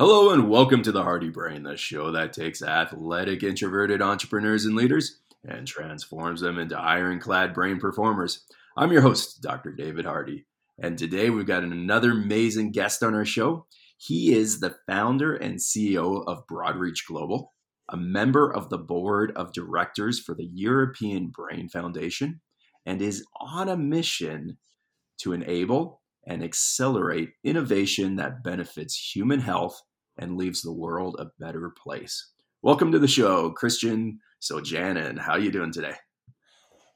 Hello and welcome to the Hardy Brain, the show that takes athletic, introverted entrepreneurs and leaders and transforms them into ironclad brain performers. I'm your host, Dr. David Hardy, and today we've got another amazing guest on our show. He is the founder and CEO of Broadreach Global, a member of the board of directors for the European Brain Foundation, and is on a mission to enable and accelerate innovation that benefits human health and leaves the world a better place. Welcome to the show, Christian Suojanen. How are you doing today?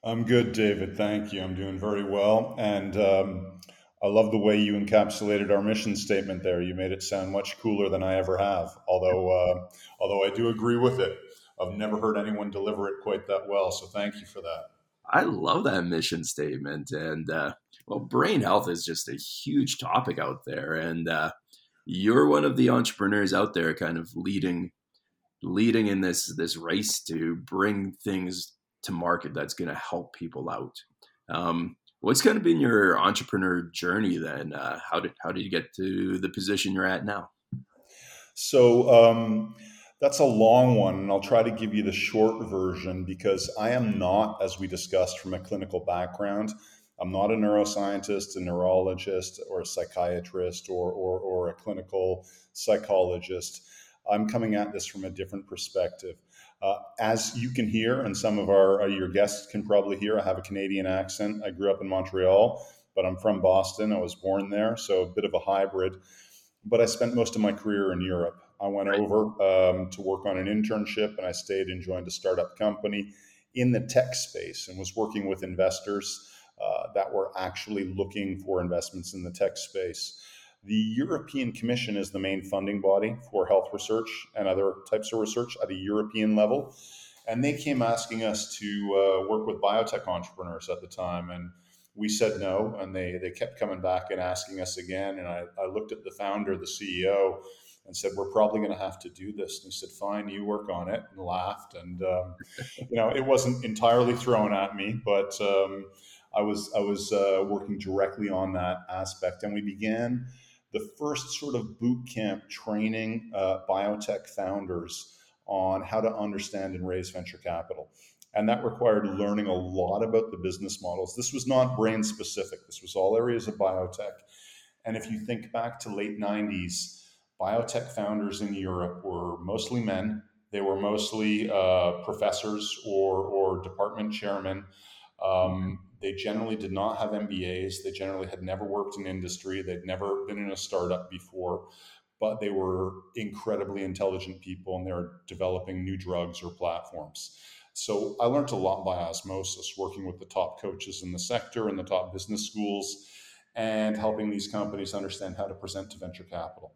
I'm good, David. Thank you. I'm doing very well. And um, I love the way you encapsulated our mission statement there. You made it sound much cooler than I ever have. Although, uh, although I do agree with it, I've never heard anyone deliver it quite that well. So thank you for that. I love that mission statement. And uh, well, brain health is just a huge topic out there, and uh, you're one of the entrepreneurs out there, kind of leading leading in this this race to bring things to market that's going to help people out. Um, what's kind of been your entrepreneur journey then? Uh, how did how did you get to the position you're at now? So um, that's a long one, and I'll try to give you the short version because I am not, as we discussed, from a clinical background. I'm not a neuroscientist, a neurologist, or a psychiatrist, or, or, or a clinical psychologist. I'm coming at this from a different perspective. Uh, as you can hear, and some of our uh, your guests can probably hear, I have a Canadian accent. I grew up in Montreal, but I'm from Boston. I was born there, so a bit of a hybrid. But I spent most of my career in Europe. I went right. over um, to work on an internship, and I stayed and joined a startup company in the tech space, and was working with investors uh, that were actually looking for investments in the tech space. The European Commission is the main funding body for health research and other types of research at a European level. And they came asking us to uh, work with biotech entrepreneurs at the time. And we said no. And they, they kept coming back and asking us again. And I, I looked at the founder, the CEO, and said, "We're probably going to have to do this." And he said, "Fine, you work on it," and laughed. And um, you know, it wasn't entirely thrown at me, but um, I was I was uh, working directly on that aspect, and we began the first sort of boot camp training uh, biotech founders on how to understand and raise venture capital. And that required learning a lot about the business models. This was not brain specific. This was all areas of biotech. And if you think back to late 90s, biotech founders in Europe were mostly men. They were mostly uh, professors or, or department chairmen. Um, they generally did not have MBAs. They generally had never worked in industry. They'd never been in a startup before, but they were incredibly intelligent people and they were developing new drugs or platforms. So I learned a lot by osmosis, working with the top coaches in the sector and the top business schools and helping these companies understand how to present to venture capital.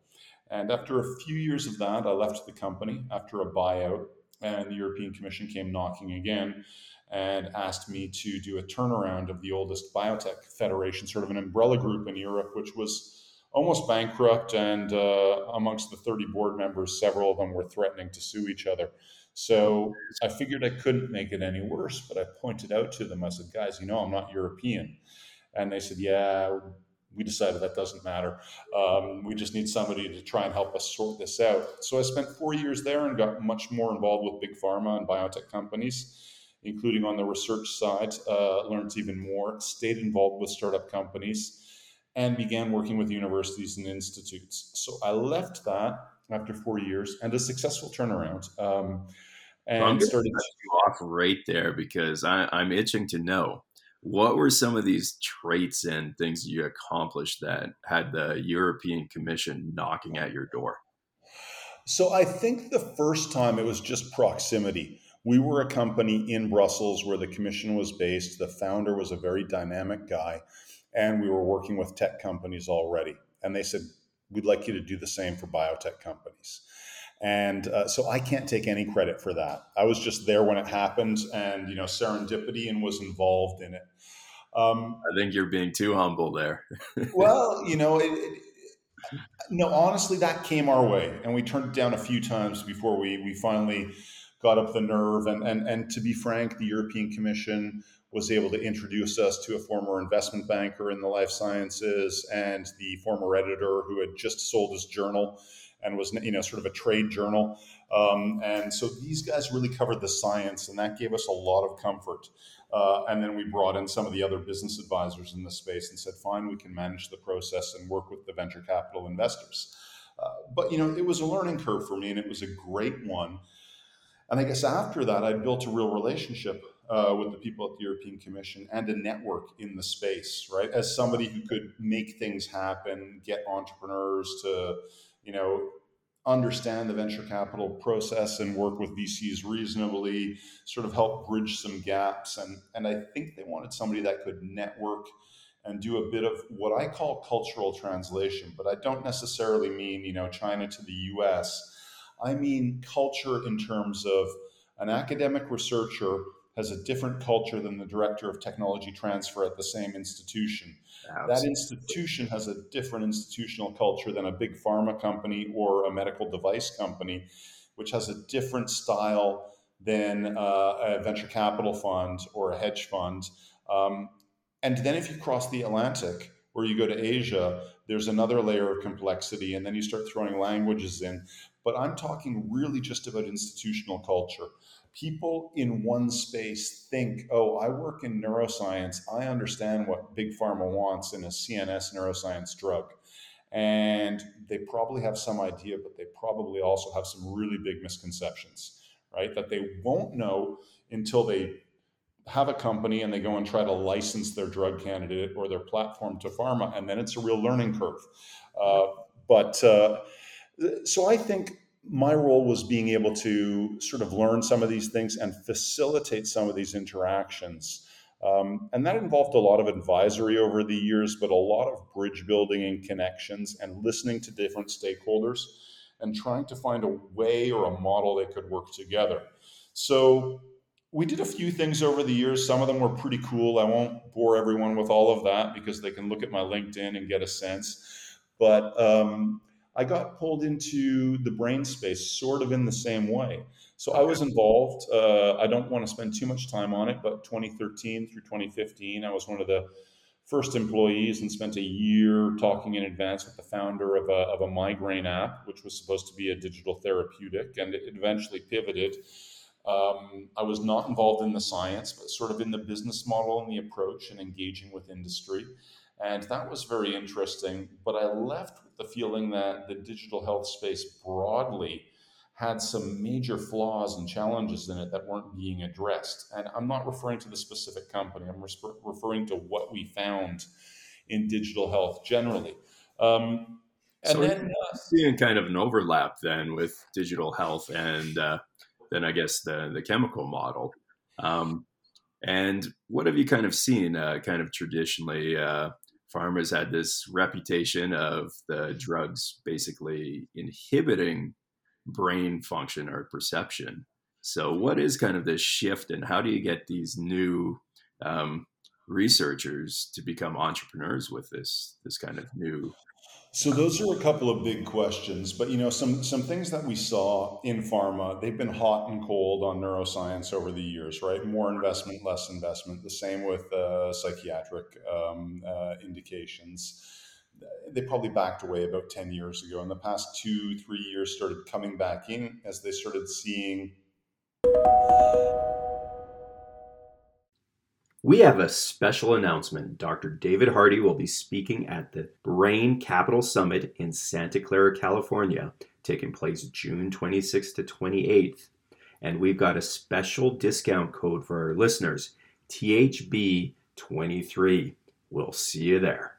And after a few years of that, I left the company after a buyout, and the European Commission came knocking again and asked me to do a turnaround of the oldest biotech federation, sort of an umbrella group in Europe, which was almost bankrupt. And uh, amongst the 30 board members, several of them were threatening to sue each other. So I figured I couldn't make it any worse, but I pointed out to them, I said, guys, you know, I'm not European. And they said, yeah, we decided that doesn't matter. Um, we just need somebody to try and help us sort this out. So I spent four years there and got much more involved with big pharma and biotech companies including on the research side, uh, learned even more, stayed involved with startup companies, and began working with universities and institutes. So I left that after four years and a successful turnaround. Um, and well, I'm started off right there because I, I'm itching to know what were some of these traits and things you accomplished that had the European Commission knocking at your door? So I think the first time it was just proximity. We were a company in Brussels where the commission was based. The founder was a very dynamic guy, and we were working with tech companies already. And they said, We'd like you to do the same for biotech companies. And uh, so I can't take any credit for that. I was just there when it happened, and you know, serendipity and was involved in it. Um, I think you're being too humble there. well, you know, it, it, no, honestly, that came our way, and we turned it down a few times before we we finally got up the nerve. And, and, and to be frank, the European Commission was able to introduce us to a former investment banker in the life sciences and the former editor who had just sold his journal and was you know sort of a trade journal. Um, and so these guys really covered the science, and that gave us a lot of comfort. Uh, and then we brought in some of the other business advisors in the space and said, fine, we can manage the process and work with the venture capital investors. Uh, but you know, it was a learning curve for me, and it was a great one. And I guess after that, I built a real relationship uh, with the people at the European Commission and a network in the space, right? As somebody who could make things happen, get entrepreneurs to, you know, understand the venture capital process and work with VCs reasonably, sort of help bridge some gaps. And, and I think they wanted somebody that could network and do a bit of what I call cultural translation, but I don't necessarily mean, you know, China to the US. I mean culture in terms of an academic researcher has a different culture than the director of technology transfer at the same institution. Absolutely. That institution has a different institutional culture than a big pharma company or a medical device company, which has a different style than uh, a venture capital fund or a hedge fund. Um, and then if you cross the Atlantic or you go to Asia, there's another layer of complexity, and then you start throwing languages in. But I'm talking really just about institutional culture people in one space think, oh, I work in neuroscience. I understand what big pharma wants in a CNS neuroscience drug. And they probably have some idea, but they probably also have some really big misconceptions, right? That they won't know until they have a company and they go and try to license their drug candidate or their platform to pharma. And then it's a real learning curve. Uh, but uh, so I think my role was being able to sort of learn some of these things and facilitate some of these interactions. Um, and that involved a lot of advisory over the years, but a lot of bridge building and connections and listening to different stakeholders and trying to find a way or a model that could work together. So we did a few things over the years. Some of them were pretty cool. I won't bore everyone with all of that because they can look at my LinkedIn and get a sense. But um, I got pulled into the brain space sort of in the same way. So I was involved. Uh, I don't want to spend too much time on it, but 2013 through 2015, I was one of the first employees and spent a year talking in advance with the founder of a, of a migraine app, which was supposed to be a digital therapeutic, and it eventually pivoted. Um, I was not involved in the science, but sort of in the business model and the approach and engaging with industry. And that was very interesting. But I left with the feeling that the digital health space broadly had some major flaws and challenges in it that weren't being addressed. And I'm not referring to the specific company, I'm referring to what we found in digital health generally. Um, and so then uh, seeing kind of an overlap then with digital health and uh, then I guess the the chemical model. Um, and what have you kind of seen, uh, kind of traditionally? Uh, pharma's had this reputation of the drugs basically inhibiting brain function or perception. So, what is kind of this shift, and how do you get these new um, researchers to become entrepreneurs with this this kind of new so those are a couple of big questions, but you know some some things that we saw in pharma, they've been hot and cold on neuroscience over the years, right? More investment, less investment. The same with uh, psychiatric um, uh, indications. They probably backed away about ten years ago. In the past two, three years, started coming back in as they started seeing we have a special announcement. Dr. David Hardy will be speaking at the Brain Capital Summit in Santa Clara, California, taking place June 26th to 28th. And we've got a special discount code for our listeners THB23. We'll see you there.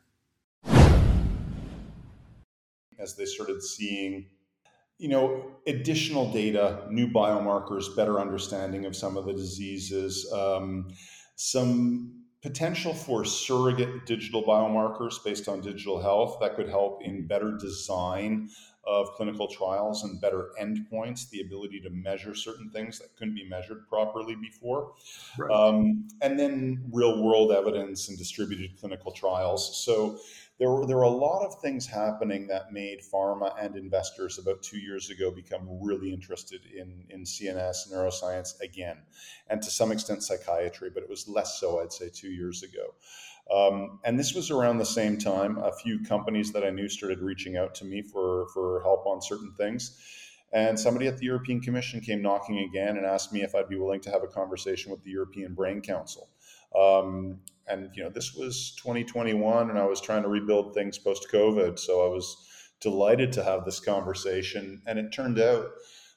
As they started seeing you know, additional data, new biomarkers, better understanding of some of the diseases, um, some potential for surrogate digital biomarkers based on digital health that could help in better design of clinical trials and better endpoints, the ability to measure certain things that couldn't be measured properly before. Right. Um, and then real world evidence and distributed clinical trials. So there were there were a lot of things happening that made pharma and investors about two years ago become really interested in in CNS neuroscience again, and to some extent psychiatry, but it was less so, I'd say, two years ago. Um, and this was around the same time. A few companies that I knew started reaching out to me for for help on certain things. And somebody at the European Commission came knocking again and asked me if I'd be willing to have a conversation with the European Brain Council. Um, and you know, this was 2021, and I was trying to rebuild things post COVID, so I was delighted to have this conversation. And it turned out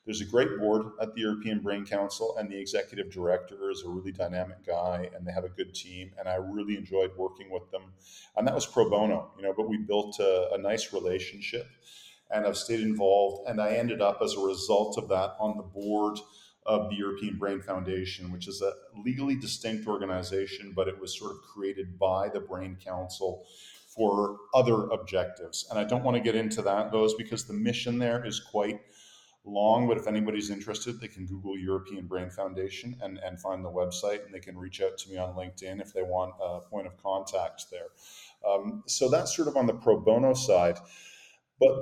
there's a great board at the European Brain Council, and the executive director is a really dynamic guy, and they have a good team. And I really enjoyed working with them, and that was pro bono, you know. But we built a, a nice relationship, and I've stayed involved. And I ended up, as a result of that, on the board of the European Brain Foundation, which is a legally distinct organization, but it was sort of created by the Brain Council for other objectives. And I don't want to get into that those because the mission there is quite long, but if anybody's interested, they can Google European Brain Foundation and, and find the website, and they can reach out to me on LinkedIn if they want a point of contact there. Um, so that's sort of on the pro bono side. But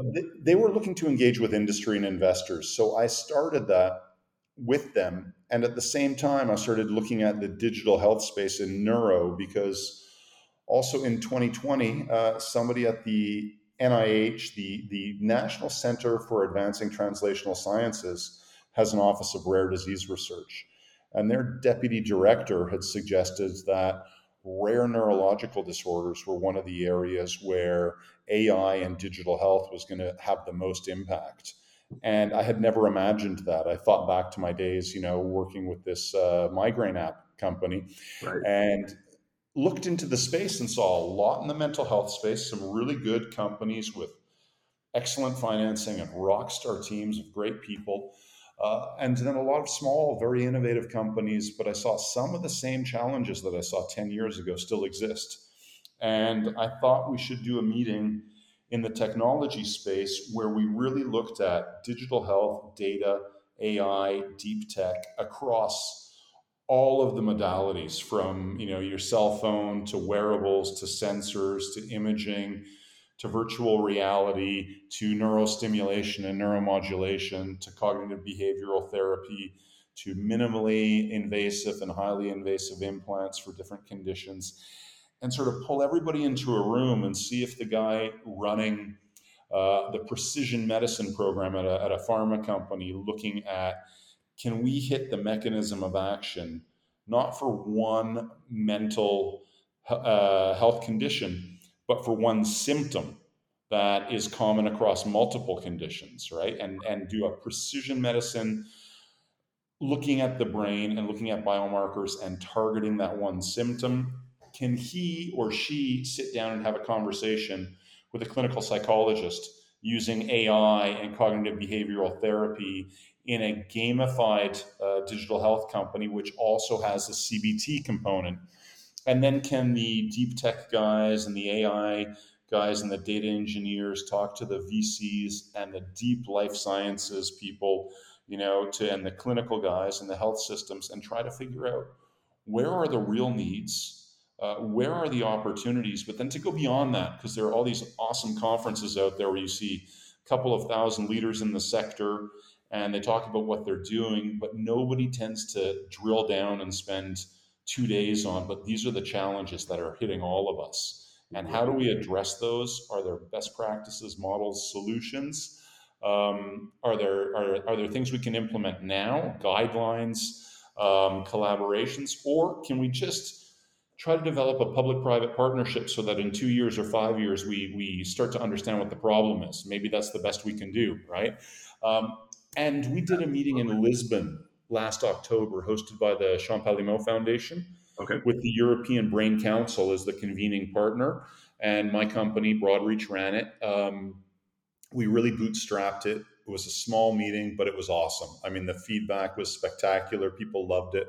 they were looking to engage with industry and investors. So I started that with them. And at the same time, I started looking at the digital health space in neuro because also in 2020, uh, somebody at the NIH, the, the National Center for Advancing Translational Sciences, has an Office of Rare Disease Research. And their deputy director had suggested that rare neurological disorders were one of the areas where AI and digital health was going to have the most impact and I had never imagined that. I thought back to my days, you know, working with this uh, migraine app company, right. and looked into the space and saw a lot in the mental health space. Some really good companies with excellent financing and rock star teams of great people. Uh, and then a lot of small, very innovative companies, but I saw some of the same challenges that I saw 10 years ago still exist. And I thought we should do a meeting in the technology space where we really looked at digital health, data, AI, deep tech across all of the modalities from you know your cell phone to wearables to sensors to imaging to virtual reality to neurostimulation and neuromodulation to cognitive behavioral therapy to minimally invasive and highly invasive implants for different conditions and sort of pull everybody into a room and see if the guy running uh, the precision medicine program at a, at a pharma company looking at can we hit the mechanism of action not for one mental uh, health condition but for one symptom that is common across multiple conditions right? And and do a precision medicine looking at the brain and looking at biomarkers and targeting that one symptom can he or she sit down and have a conversation with a clinical psychologist using AI and cognitive behavioral therapy in a gamified uh, digital health company, which also has a CBT component? And then can the deep tech guys and the AI guys and the data engineers talk to the VCs and the deep life sciences people, you know, to and the clinical guys and the health systems and try to figure out where are the real needs uh, where are the opportunities? But then to go beyond that, because there are all these awesome conferences out there where you see a couple of thousand leaders in the sector and they talk about what they're doing, but nobody tends to drill down and spend two days on. But these are the challenges that are hitting all of us. And how do we address those? Are there best practices, models, solutions? Um, are there are, are there things we can implement now, guidelines, um, collaborations, or can we just try to develop a public-private partnership so that in two years or five years we we start to understand what the problem is. Maybe that's the best we can do, right? Um, and we did a meeting in Lisbon last October, hosted by the Champalimaud Foundation, okay. with the European Brain Council as the convening partner, and my company Broadreach ran it. Um, we really bootstrapped it. It was a small meeting, but it was awesome. I mean, the feedback was spectacular. People loved it.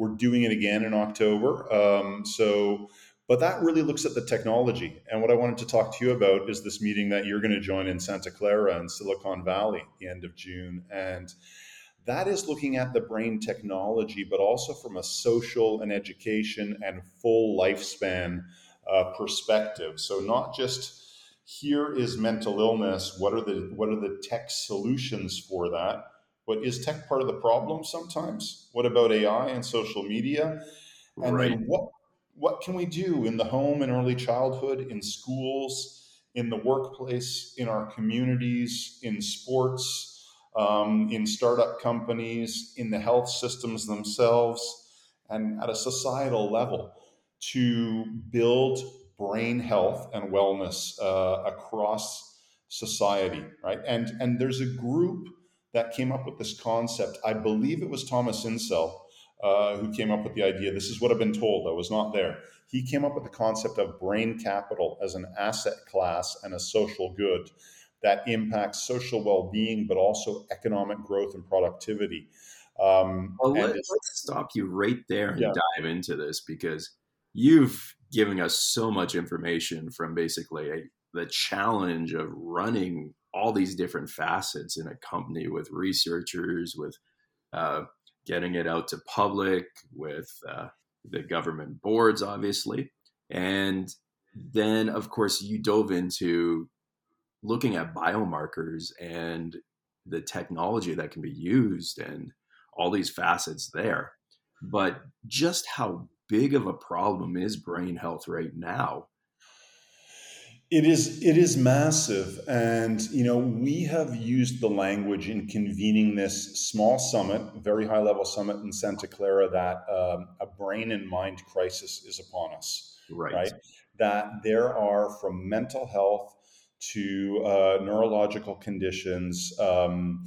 We're doing it again in October. Um, so, but that really looks at the technology. And what I wanted to talk to you about is this meeting that you're going to join in Santa Clara in Silicon Valley at the end of June. And that is looking at the brain technology, but also from a social and education and full lifespan uh, perspective. So not just here is mental illness. What are the what are the tech solutions for that? But is tech part of the problem sometimes? What about AI and social media? And right. then what what can we do in the home and early childhood, in schools, in the workplace, in our communities, in sports, um, in startup companies, in the health systems themselves, and at a societal level to build brain health and wellness uh, across society, right? And and there's a group that came up with this concept. I believe it was Thomas Insel uh, who came up with the idea. This is what I've been told. I was not there. He came up with the concept of brain capital as an asset class and a social good that impacts social well-being, but also economic growth and productivity. Um, well, let, us stop you right there and yeah. dive into this because you've given us so much information from basically a, the challenge of running all these different facets in a company with researchers, with uh, getting it out to public, with uh, the government boards, obviously. And then, of course, you dove into looking at biomarkers and the technology that can be used and all these facets there. But just how big of a problem is brain health right now? It is it is massive, and you know we have used the language in convening this small summit, very high level summit in Santa Clara, that um, a brain and mind crisis is upon us. Right. right. That there are from mental health to uh, neurological conditions. Um,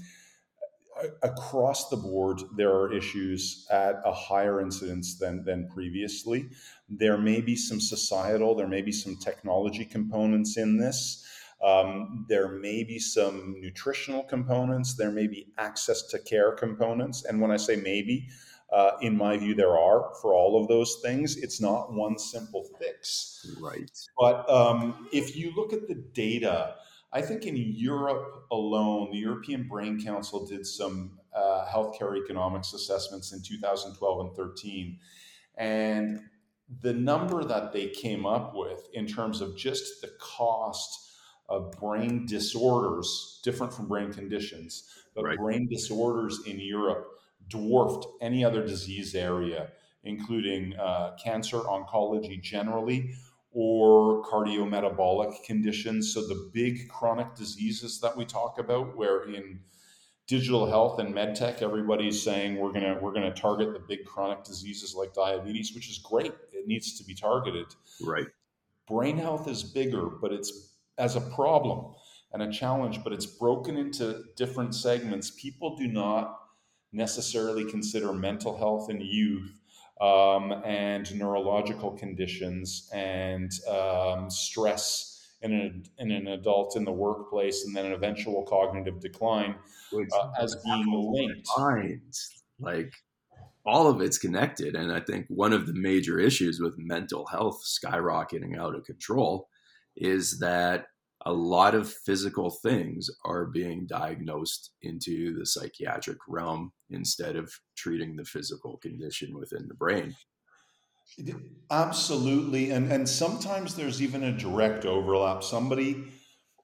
across the board, there are issues at a higher incidence than, than previously. There may be some societal, there may be some technology components in this. Um, there may be some nutritional components. There may be access to care components. And when I say maybe, uh, in my view, there are for all of those things. It's not one simple fix. Right. But um, if you look at the data, I think in Europe alone, the European Brain Council did some uh, healthcare economics assessments in 2012 and 13. And the number that they came up with in terms of just the cost of brain disorders, different from brain conditions, but right. brain disorders in Europe dwarfed any other disease area, including uh, cancer, oncology generally, or cardiometabolic conditions. So the big chronic diseases that we talk about, where in digital health and medtech, everybody's saying we're gonna we're gonna target the big chronic diseases like diabetes, which is great. It needs to be targeted. Right. Brain health is bigger, but it's as a problem and a challenge, but it's broken into different segments. People do not necessarily consider mental health in youth um, and neurological conditions and um, stress in an, in an adult in the workplace and then an eventual cognitive decline uh, as being linked. Minds. Like all of it's connected. And I think one of the major issues with mental health skyrocketing out of control is that a lot of physical things are being diagnosed into the psychiatric realm instead of treating the physical condition within the brain. Absolutely. And, and sometimes there's even a direct overlap. Somebody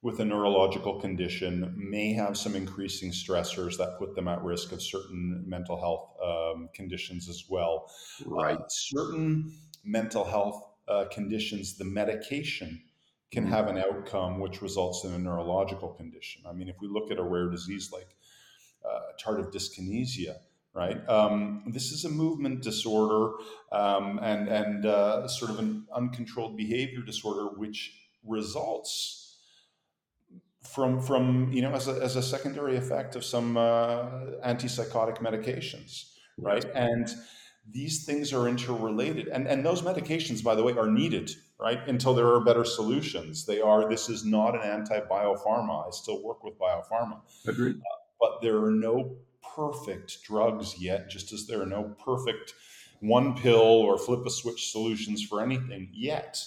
with a neurological condition may have some increasing stressors that put them at risk of certain mental health um, conditions as well. Right. Uh, certain mental health uh, conditions, the medication can have an outcome which results in a neurological condition. I mean, if we look at a rare disease like uh, tardive dyskinesia, right? Um, this is a movement disorder um, and and uh, sort of an uncontrolled behavior disorder, which results from from you know as a, as a secondary effect of some uh, antipsychotic medications, right? And these things are interrelated, and and those medications, by the way, are needed right? Until there are better solutions. They are, this is not an anti biopharma. I still work with biopharma. Agreed. Uh, but there are no perfect drugs yet, just as there are no perfect one pill or flip a switch solutions for anything yet.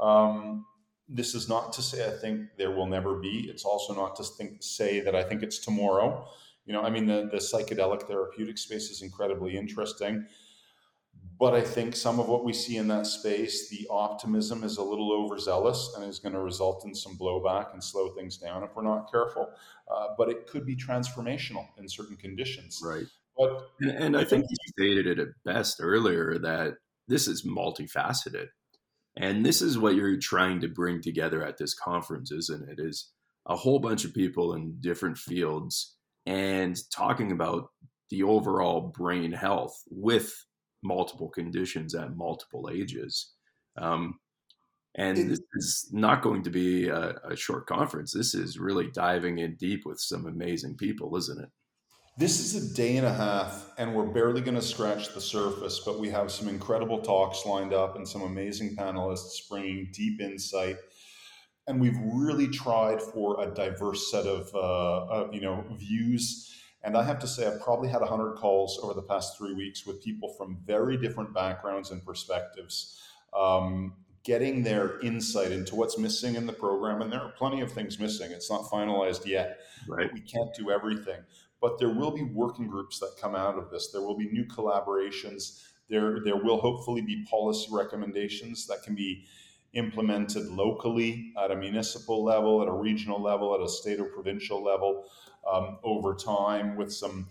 Um, this is not to say I think there will never be. It's also not to think, say that I think it's tomorrow. You know, I mean, the, the psychedelic therapeutic space is incredibly interesting but I think some of what we see in that space, the optimism is a little overzealous and is going to result in some blowback and slow things down if we're not careful. Uh, but it could be transformational in certain conditions. Right. But and, and I think you stated it at best earlier that this is multifaceted. And this is what you're trying to bring together at this conference, isn't it? Is a whole bunch of people in different fields and talking about the overall brain health with multiple conditions at multiple ages. Um, and it, this is not going to be a, a, short conference. This is really diving in deep with some amazing people, isn't it? This is a day and a half, and we're barely going to scratch the surface, but we have some incredible talks lined up and some amazing panelists bringing deep insight. And we've really tried for a diverse set of, uh, uh, you know, views. And I have to say, I've probably had 100 calls over the past three weeks with people from very different backgrounds and perspectives. Um, getting their insight into what's missing in the program. And there are plenty of things missing. It's not finalized yet. Right. We can't do everything but there will be working groups that come out of this. There will be new collaborations. There, there will hopefully be policy recommendations that can be implemented locally at a municipal level, at a regional level, at a state or provincial level um, over time with some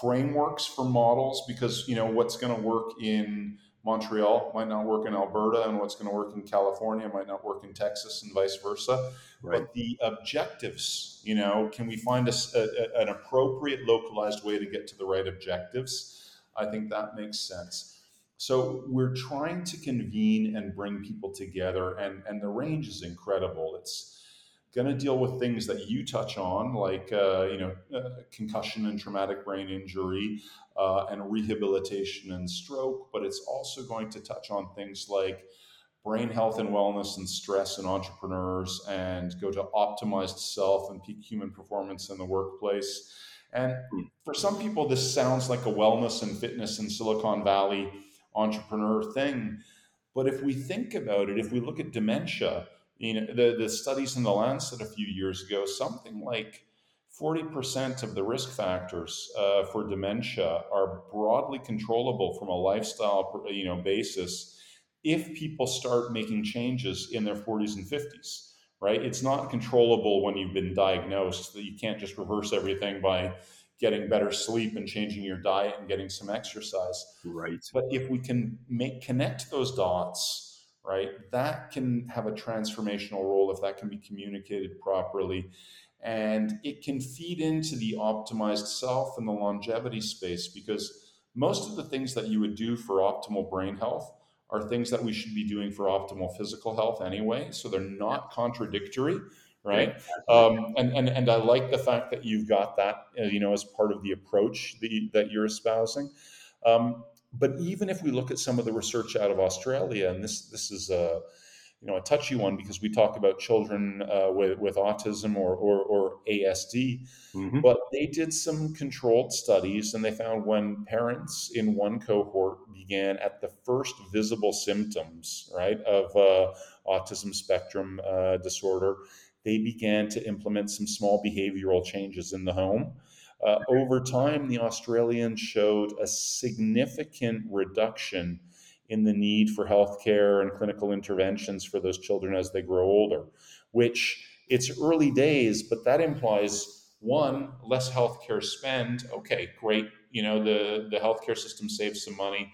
frameworks for models because you know what's going to work in Montreal might not work in Alberta, and what's going to work in California might not work in Texas, and vice versa. Right. But the objectives, you know, can we find a, a, an appropriate localized way to get to the right objectives? I think that makes sense. So we're trying to convene and bring people together, and and the range is incredible. It's going to deal with things that you touch on, like uh, you know, uh, concussion and traumatic brain injury, uh, and rehabilitation and stroke. But it's also going to touch on things like brain health and wellness and stress and entrepreneurs, and go to optimized self and peak human performance in the workplace. And hmm. for some people, this sounds like a wellness and fitness in Silicon Valley entrepreneur thing. But if we think about it, if we look at dementia, you know, the, the studies in the Lancet a few years ago, something like 40% of the risk factors uh, for dementia are broadly controllable from a lifestyle you know, basis if people start making changes in their 40s and 50s, right? It's not controllable when you've been diagnosed, that you can't just reverse everything by getting better sleep and changing your diet and getting some exercise. Right. But if we can make connect those dots, right? That can have a transformational role if that can be communicated properly. And it can feed into the optimized self and the longevity space because most of the things that you would do for optimal brain health are things that we should be doing for optimal physical health anyway. So they're not contradictory, right? Um, and, and, and I like the fact that you've got that, uh, you know, as part of the approach that, you, that you're espousing. Um, but even if we look at some of the research out of Australia, and this this is a you know a touchy one because we talk about children uh, with with autism or or, or ASD, mm-hmm. but they did some controlled studies and they found when parents in one cohort began at the first visible symptoms right of uh, autism spectrum uh, disorder, they began to implement some small behavioral changes in the home. Uh, over time, the Australians showed a significant reduction in the need for healthcare and clinical interventions for those children as they grow older, which it's early days, but that implies one, less healthcare spend. Okay, great. You know, the, the healthcare system saves some money.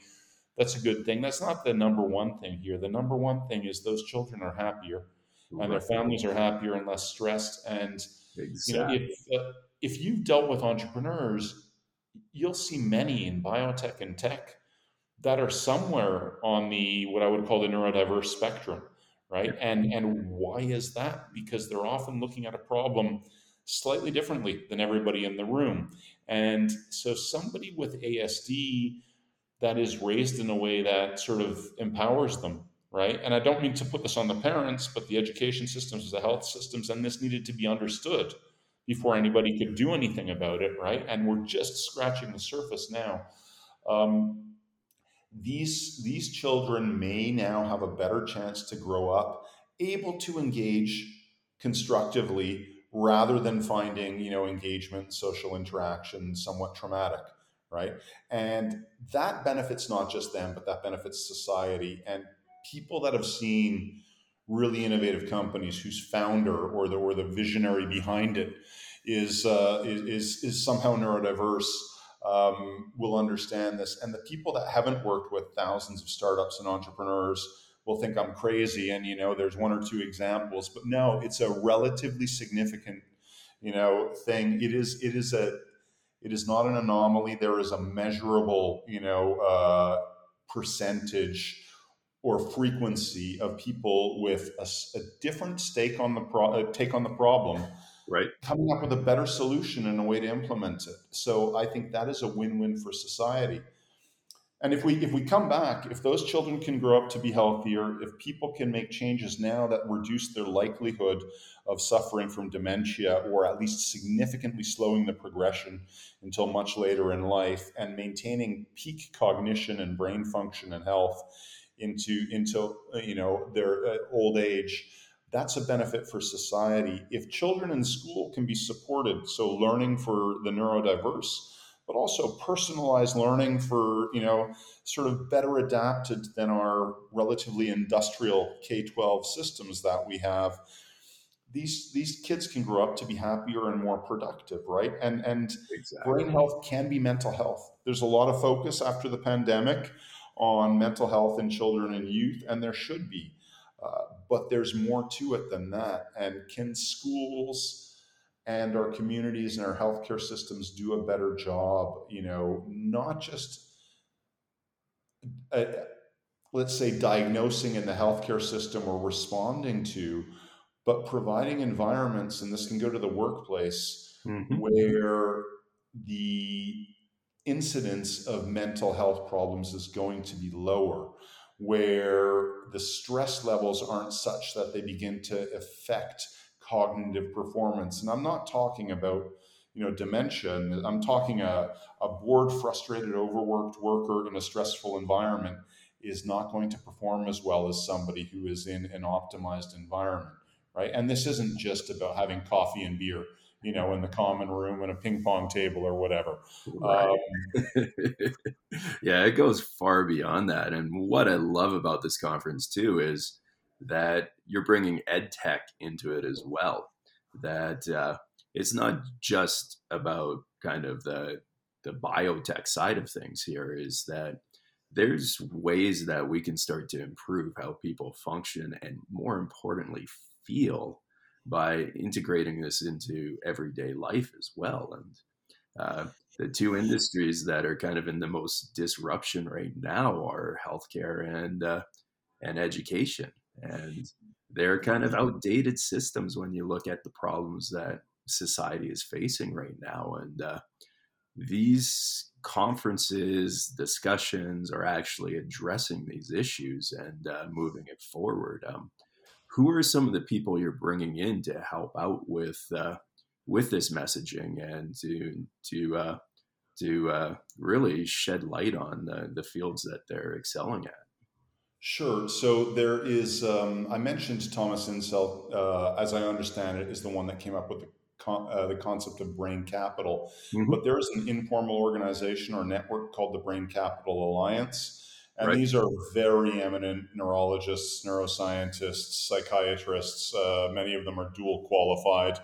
That's a good thing. That's not the number one thing here. The number one thing is those children are happier and their families are happier and less stressed. And, exactly. you know, if, uh, if you've dealt with entrepreneurs, you'll see many in biotech and tech that are somewhere on the what I would call the neurodiverse spectrum, right? And and why is that? Because they're often looking at a problem slightly differently than everybody in the room. And so somebody with ASD that is raised in a way that sort of empowers them, right? And I don't mean to put this on the parents, but the education systems, the health systems, and this needed to be understood before anybody could do anything about it, right? And we're just scratching the surface now. Um, these these children may now have a better chance to grow up able to engage constructively rather than finding you know engagement social interaction somewhat traumatic right? And that benefits not just them, but that benefits society and people that have seen really innovative companies whose founder or the or the visionary behind it is uh, is is somehow neurodiverse um, will understand this, and the people that haven't worked with thousands of startups and entrepreneurs will think I'm crazy. And you know, there's one or two examples, but no, it's a relatively significant you know thing. It is it is a it is not an anomaly. There is a measurable you know uh, percentage or frequency of people with a, a different stake on the pro- uh, take on the problem right. coming up with a better solution and a way to implement it. So i think that is a win-win for society. And if we if we come back if those children can grow up to be healthier if people can make changes now that reduce their likelihood of suffering from dementia or at least significantly slowing the progression until much later in life and maintaining peak cognition and brain function and health into into you know their uh, old age that's a benefit for society. If children in school can be supported, so learning for the neurodiverse, but also personalized learning for, you know, sort of better adapted than our relatively industrial K 12 systems that we have. These, these kids can grow up to be happier and more productive, right? And and exactly. brain health can be mental health. There's a lot of focus after the pandemic on mental health in children and youth, and there should be. Uh, but there's more to it than that. And can schools and our communities and our healthcare systems do a better job? You know, not just uh, let's say diagnosing in the healthcare system or responding to, but providing environments, and this can go to the workplace, mm-hmm. where the incidence of mental health problems is going to be lower where the stress levels aren't such that they begin to affect cognitive performance. And I'm not talking about you know dementia. I'm talking a, a bored, frustrated, overworked worker in a stressful environment is not going to perform as well as somebody who is in an optimized environment, right? And this isn't just about having coffee and beer you know, in the common room and a ping pong table or whatever. Right. Um, yeah, it goes far beyond that. And what I love about this conference too is that you're bringing ed tech into it as well. That uh, it's not just about kind of the the biotech side of things here. Is that there's ways that we can start to improve how people function and more importantly feel by integrating this into everyday life as well. And uh, the two industries that are kind of in the most disruption right now are healthcare and uh, and education, and they're kind of outdated systems when you look at the problems that society is facing right now. And uh, these conferences, discussions are actually addressing these issues and uh, moving it forward. Um, who are some of the people you're bringing in to help out with uh, with this messaging and to to uh, to uh, really shed light on the, the fields that they're excelling at? Sure. So there is. Um, I mentioned Thomas Insel, uh, as I understand it, is the one that came up with the con- uh, the concept of brain capital. Mm-hmm. But there is an informal organization or network called the Brain Capital Alliance and right. these are very eminent neurologists, neuroscientists, psychiatrists. Uh, many of them are dual qualified.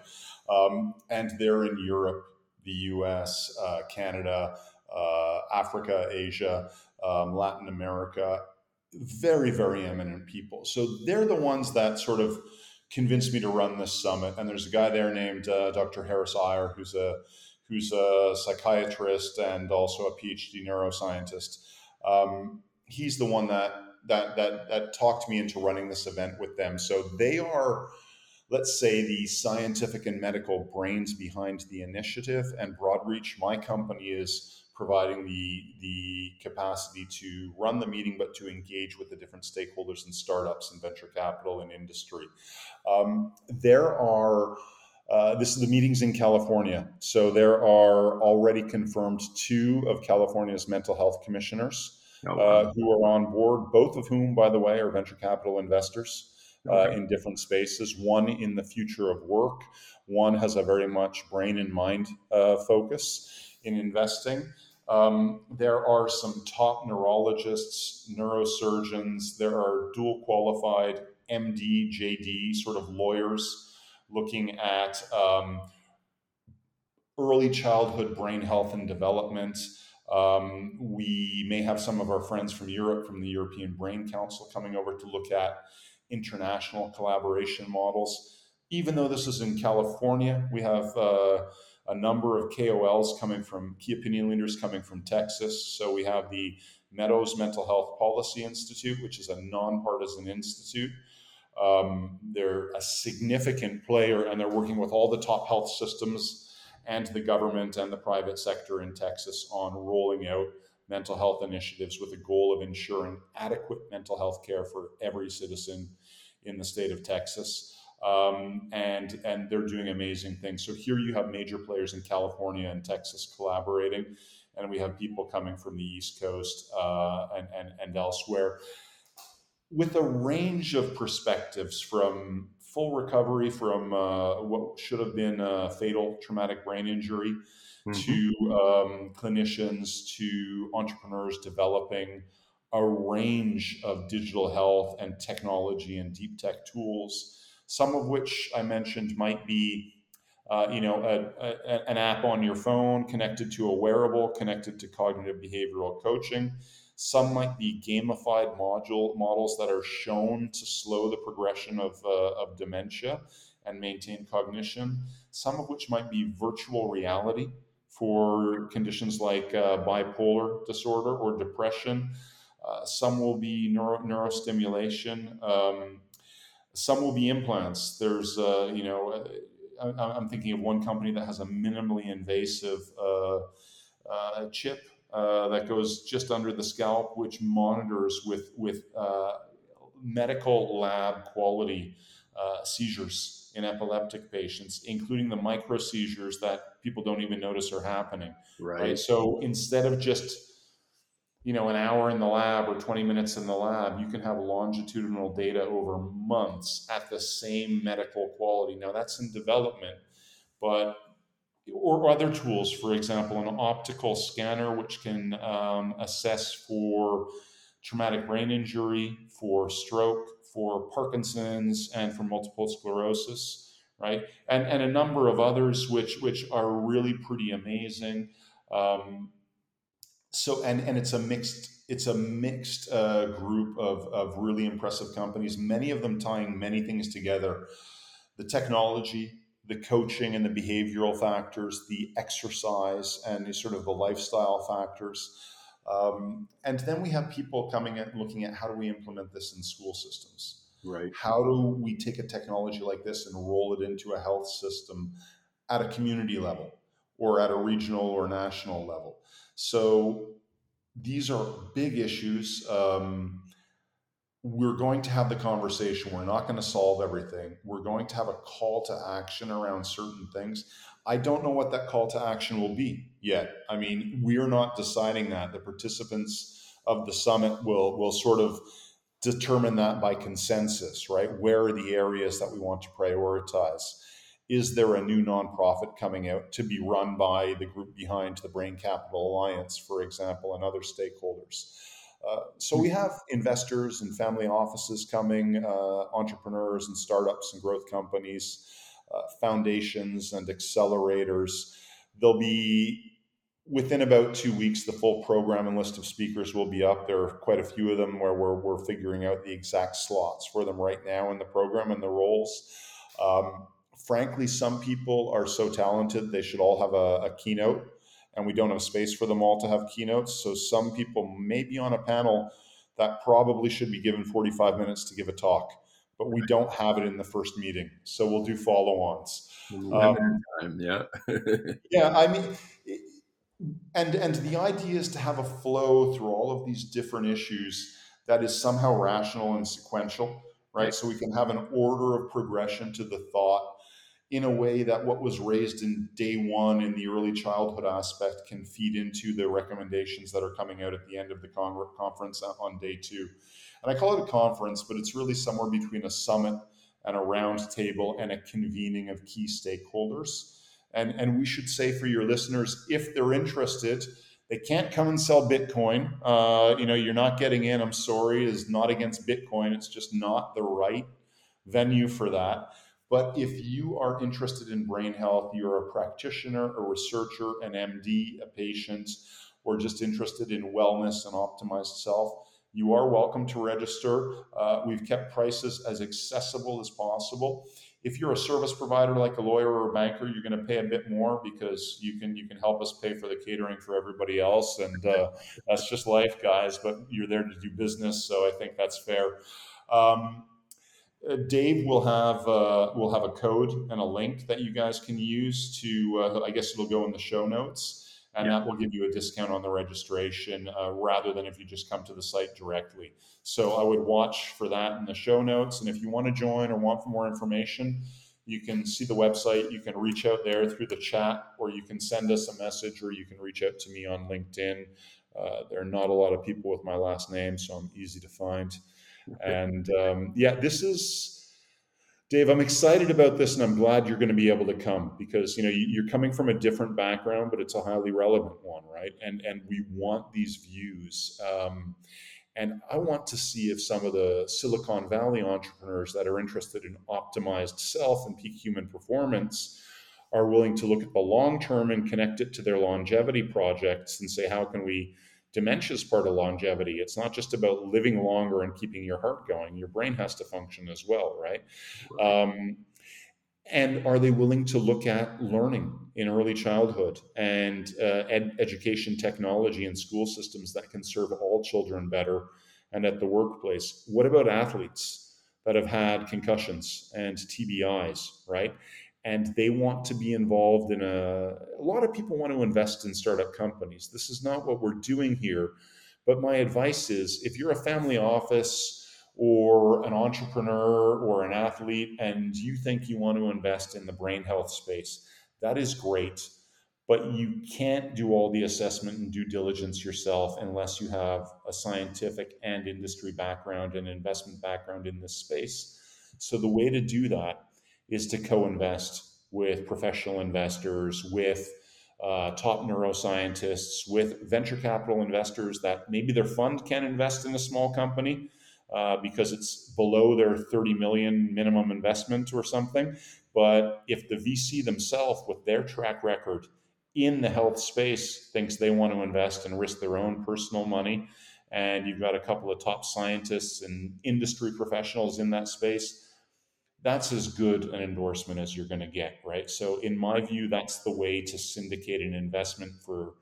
Um, and they're in Europe, the US, uh, Canada, uh, Africa, Asia, um, Latin America. Very, very eminent people. So they're the ones that sort of convinced me to run this summit. And there's a guy there named uh, Dr. Harris Eyre, who's a who's a psychiatrist and also a PhD neuroscientist. Um, he's the one that that that that talked me into running this event with them. So they are, let's say, the scientific and medical brains behind the initiative. And Broadreach, my company, is providing the the capacity to run the meeting, but to engage with the different stakeholders and startups and venture capital and industry. Um, there are. Uh, this is the meetings in California. So there are already confirmed two of California's mental health commissioners oh, wow. uh, who are on board, both of whom, by the way, are venture capital investors. Uh, okay. Uh, in different spaces. One in the future of work, one has a very much brain and mind uh, focus in investing. Um, there are some top neurologists, neurosurgeons. There are dual qualified MD, JD sort of lawyers looking at um, early childhood brain health and development. Um, we may have some of our friends from Europe, from the European Brain Council, coming over to look at international collaboration models. Even though this is in California, we have uh, a number of KOLs coming from key opinion leaders coming from Texas. So we have the Meadows Mental Health Policy Institute, which is a nonpartisan institute. Um, they're a significant player and they're working with all the top health systems and the government and the private sector in Texas on rolling out mental health initiatives with the goal of ensuring adequate mental health care for every citizen in the state of Texas. Um, and and they're doing amazing things. So here you have major players in California and Texas collaborating, and we have people coming from the East Coast uh, and, and and elsewhere with a range of perspectives from full recovery from uh, what should have been a fatal traumatic brain injury mm-hmm. to um, clinicians to entrepreneurs developing a range of digital health and technology and deep tech tools, some of which I mentioned might be. Uh, you know, a, a, an app on your phone connected to a wearable, connected to cognitive behavioral coaching. Some might be gamified module models that are shown to slow the progression of, uh, of dementia and maintain cognition. Some of which might be virtual reality for conditions like uh, bipolar disorder or depression. Uh, some will be neuro, neurostimulation. Um, some will be implants. There's, uh, you know, uh, I, am thinking of one company that has a minimally invasive uh, uh, chip uh, that goes just under the scalp, which monitors with with uh, medical lab quality uh, seizures in epileptic patients, including the micro seizures that people don't even notice are happening. Right. right. So instead of just you know an hour in the lab or 20 minutes in the lab you can have longitudinal data over months at the same medical quality now that's in development but or other tools, for example, an optical scanner, which can um, assess for traumatic brain injury, for stroke, for Parkinson's, and for multiple sclerosis, right? And, and a number of others, which, which are really pretty amazing. Um, so, and, and it's a mixed it's a mixed uh, group of, of really impressive companies, many of them tying many things together. The technology, the coaching and the behavioral factors, the exercise and the sort of the lifestyle factors. Um, and then we have people coming and looking at how do we implement this in school systems? Right. How do we take a technology like this and roll it into a health system at a community level or at a regional or national level? So these are big issues. Um, we're going to have the conversation. We're not going to solve everything. We're going to have a call to action around certain things. I don't know what that call to action will be yet. I mean, we're not deciding that. The participants of the summit will will sort of determine that by consensus, right? Where are the areas that we want to prioritize? Is there a new nonprofit coming out to be run by the group behind the Brain Capital Alliance, for example, and other stakeholders? Uh, so we have investors and family offices coming, uh, entrepreneurs and startups and growth companies, uh, foundations and accelerators. There'll be within about two weeks the full program and list of speakers will be up. There are quite a few of them where we're, we're figuring out the exact slots for them right now in the program and the roles. Um, frankly, some people are so talented they should all have a, a keynote and we don't have space for them all to have keynotes. So some people may be on a panel that probably should be given 45 minutes to give a talk, but we don't have it in the first meeting. So we'll do follow-ons. Um, yeah. yeah, I mean, and and the idea is to have a flow through all of these different issues that is somehow rational and sequential, right? So we can have an order of progression to the thought in a way that what was raised in day one in the early childhood aspect can feed into the recommendations that are coming out at the end of the con- conference on day two. And I call it a conference, but it's really somewhere between a summit and a round table and a convening of key stakeholders. And, and we should say for your listeners, if they're interested, they can't come and sell Bitcoin. Uh, you know, you're not getting in. I'm sorry, is not against Bitcoin. It's just not the right venue for that. But if you are interested in brain health, you're a practitioner, a researcher, an MD, a patient, or just interested in wellness and optimized self, you are welcome to register. Uh, we've kept prices as accessible as possible. If you're a service provider like a lawyer or a banker, you're going to pay a bit more because you can you can help us pay for the catering for everybody else, and uh, that's just life, guys. But you're there to do business, so I think that's fair. Um, Dave will have uh, will have a code and a link that you guys can use to. Uh, I guess it'll go in the show notes and yeah. that will give you a discount on the registration uh, rather than if you just come to the site directly. So I would watch for that in the show notes. And if you want to join or want for more information, you can see the website. You can reach out there through the chat, or you can send us a message, or you can reach out to me on LinkedIn. Uh, there are not a lot of people with my last name, so I'm easy to find. And um, yeah, this is Dave, I'm excited about this, and I'm glad you're going to be able to come because you know you're coming from a different background, but it's a highly relevant one, right? And and we want these views, um, and I want to see if some of the Silicon Valley entrepreneurs that are interested in optimized self and peak human performance are willing to look at the long term and connect it to their longevity projects and say, how can we dementia is part of longevity. It's not just about living longer and keeping your heart going. Your brain has to function as well, right? Um, and are they willing to look at learning in early childhood and uh, ed- education technology and school systems that can serve all children better and at the workplace? What about athletes that have had concussions and TBIs, right? And they want to be involved in a a lot of people want to invest in startup companies. This is not what we're doing here but my advice is if you're a family office or an entrepreneur or an athlete and you think you want to invest in the brain health space that is great but you can't do all the assessment and due diligence yourself unless you have a scientific and industry background and investment background in this space. So the way to do that is to co-invest with professional investors, with uh, top neuroscientists, with venture capital investors that maybe their fund can invest in a small company uh, because it's below their 30 million minimum investment or something. But if the VC themselves, with their track record in the health space, thinks they want to invest and risk their own personal money, and you've got a couple of top scientists and industry professionals in that space, that's as good an endorsement as you're going to get, right? So, in my view, that's the way to syndicate an investment for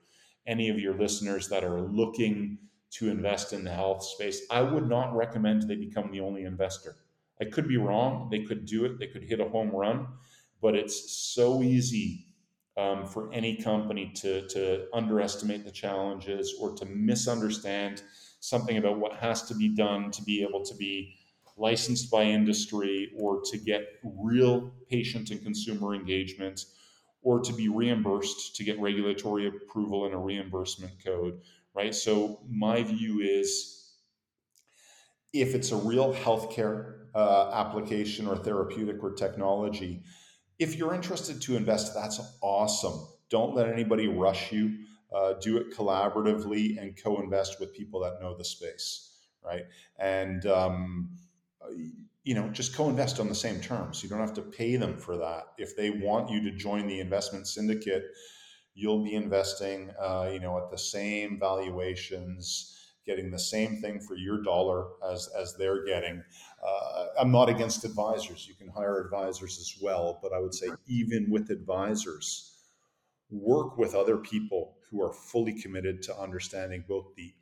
any of your listeners that are looking to invest in the health space. I would not recommend they become the only investor. I could be wrong. They could do it, they could hit a home run, but it's so easy um, for any company to, to underestimate the challenges or to misunderstand something about what has to be done to be able to be licensed by industry or to get real patient and consumer engagement or to be reimbursed to get regulatory approval and a reimbursement code, right? So, my view is if it's a real healthcare uh, application or therapeutic or technology, if you're interested to invest, that's awesome. Don't let anybody rush you. Uh, do it collaboratively and co invest with people that know the space, right? And, um, you know, just co-invest on the same terms. You don't have to pay them for that. If they want you to join the investment syndicate, you'll be investing, uh, you know, at the same valuations, getting the same thing for your dollar as as they're getting. Uh, I'm not against advisors. You can hire advisors as well, but I would say even with advisors, work with other people who are fully committed to understanding both the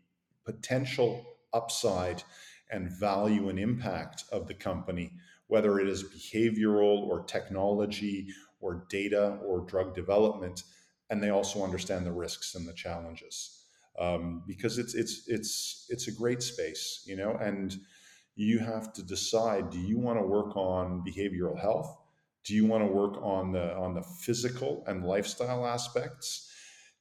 potential upside and value and impact of the company, whether it is behavioral or technology or data or drug development, and they also understand the risks and the challenges um, because it's it's it's it's a great space, you know, and you have to decide: do you want to work on behavioral health? Do you want to work on the on the physical and lifestyle aspects?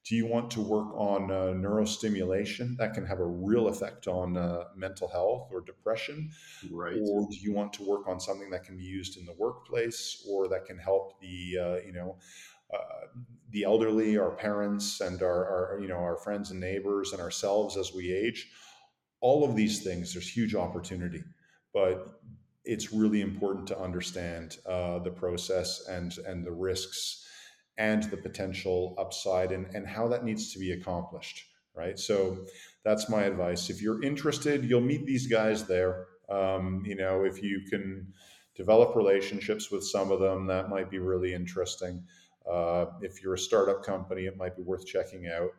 Do you want to work on uh, neurostimulation that can have a real effect on uh, mental health or depression? Right. Or do you want to work on something that can be used in the workplace or that can help the, uh, you know, uh, the elderly, our parents, and our, our, you know our friends and neighbors, and ourselves as we age. All of these things, there's huge opportunity, but it's really important to understand uh, the process and and the risks and the potential upside and, and how that needs to be accomplished right? So that's my advice. If you're interested you'll meet these guys there. Um, you know if you can develop relationships with some of them that might be really interesting. Uh, if you're a startup company it might be worth checking out.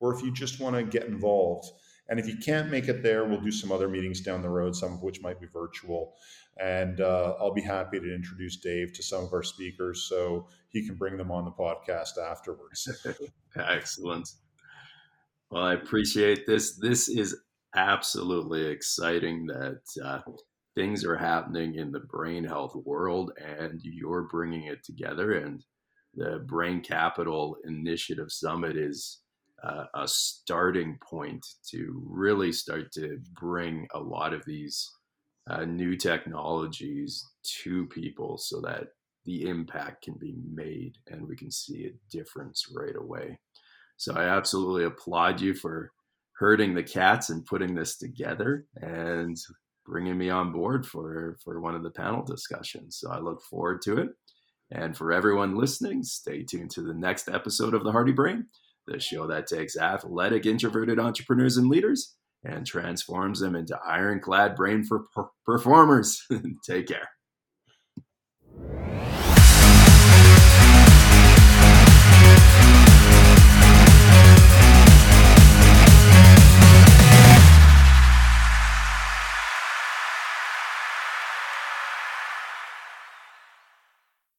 Or if you just want to get involved and if you can't make it there, we'll do some other meetings down the road, some of which might be virtual. And uh, I'll be happy to introduce Dave to some of our speakers so he can bring them on the podcast afterwards. Excellent. Well, I appreciate this. This is absolutely exciting that uh, things are happening in the brain health world and you're bringing it together. And the Brain Capital Initiative Summit is uh, a starting point to really start to bring a lot of these uh, new technologies to people so that the impact can be made and we can see a difference right away. So I absolutely applaud you for herding the cats and putting this together and bringing me on board for for one of the panel discussions. So I look forward to it. And for everyone listening, stay tuned to the next episode of the Hardy Brain the show that takes athletic, introverted entrepreneurs and leaders and transforms them into ironclad brain for performers. Take care.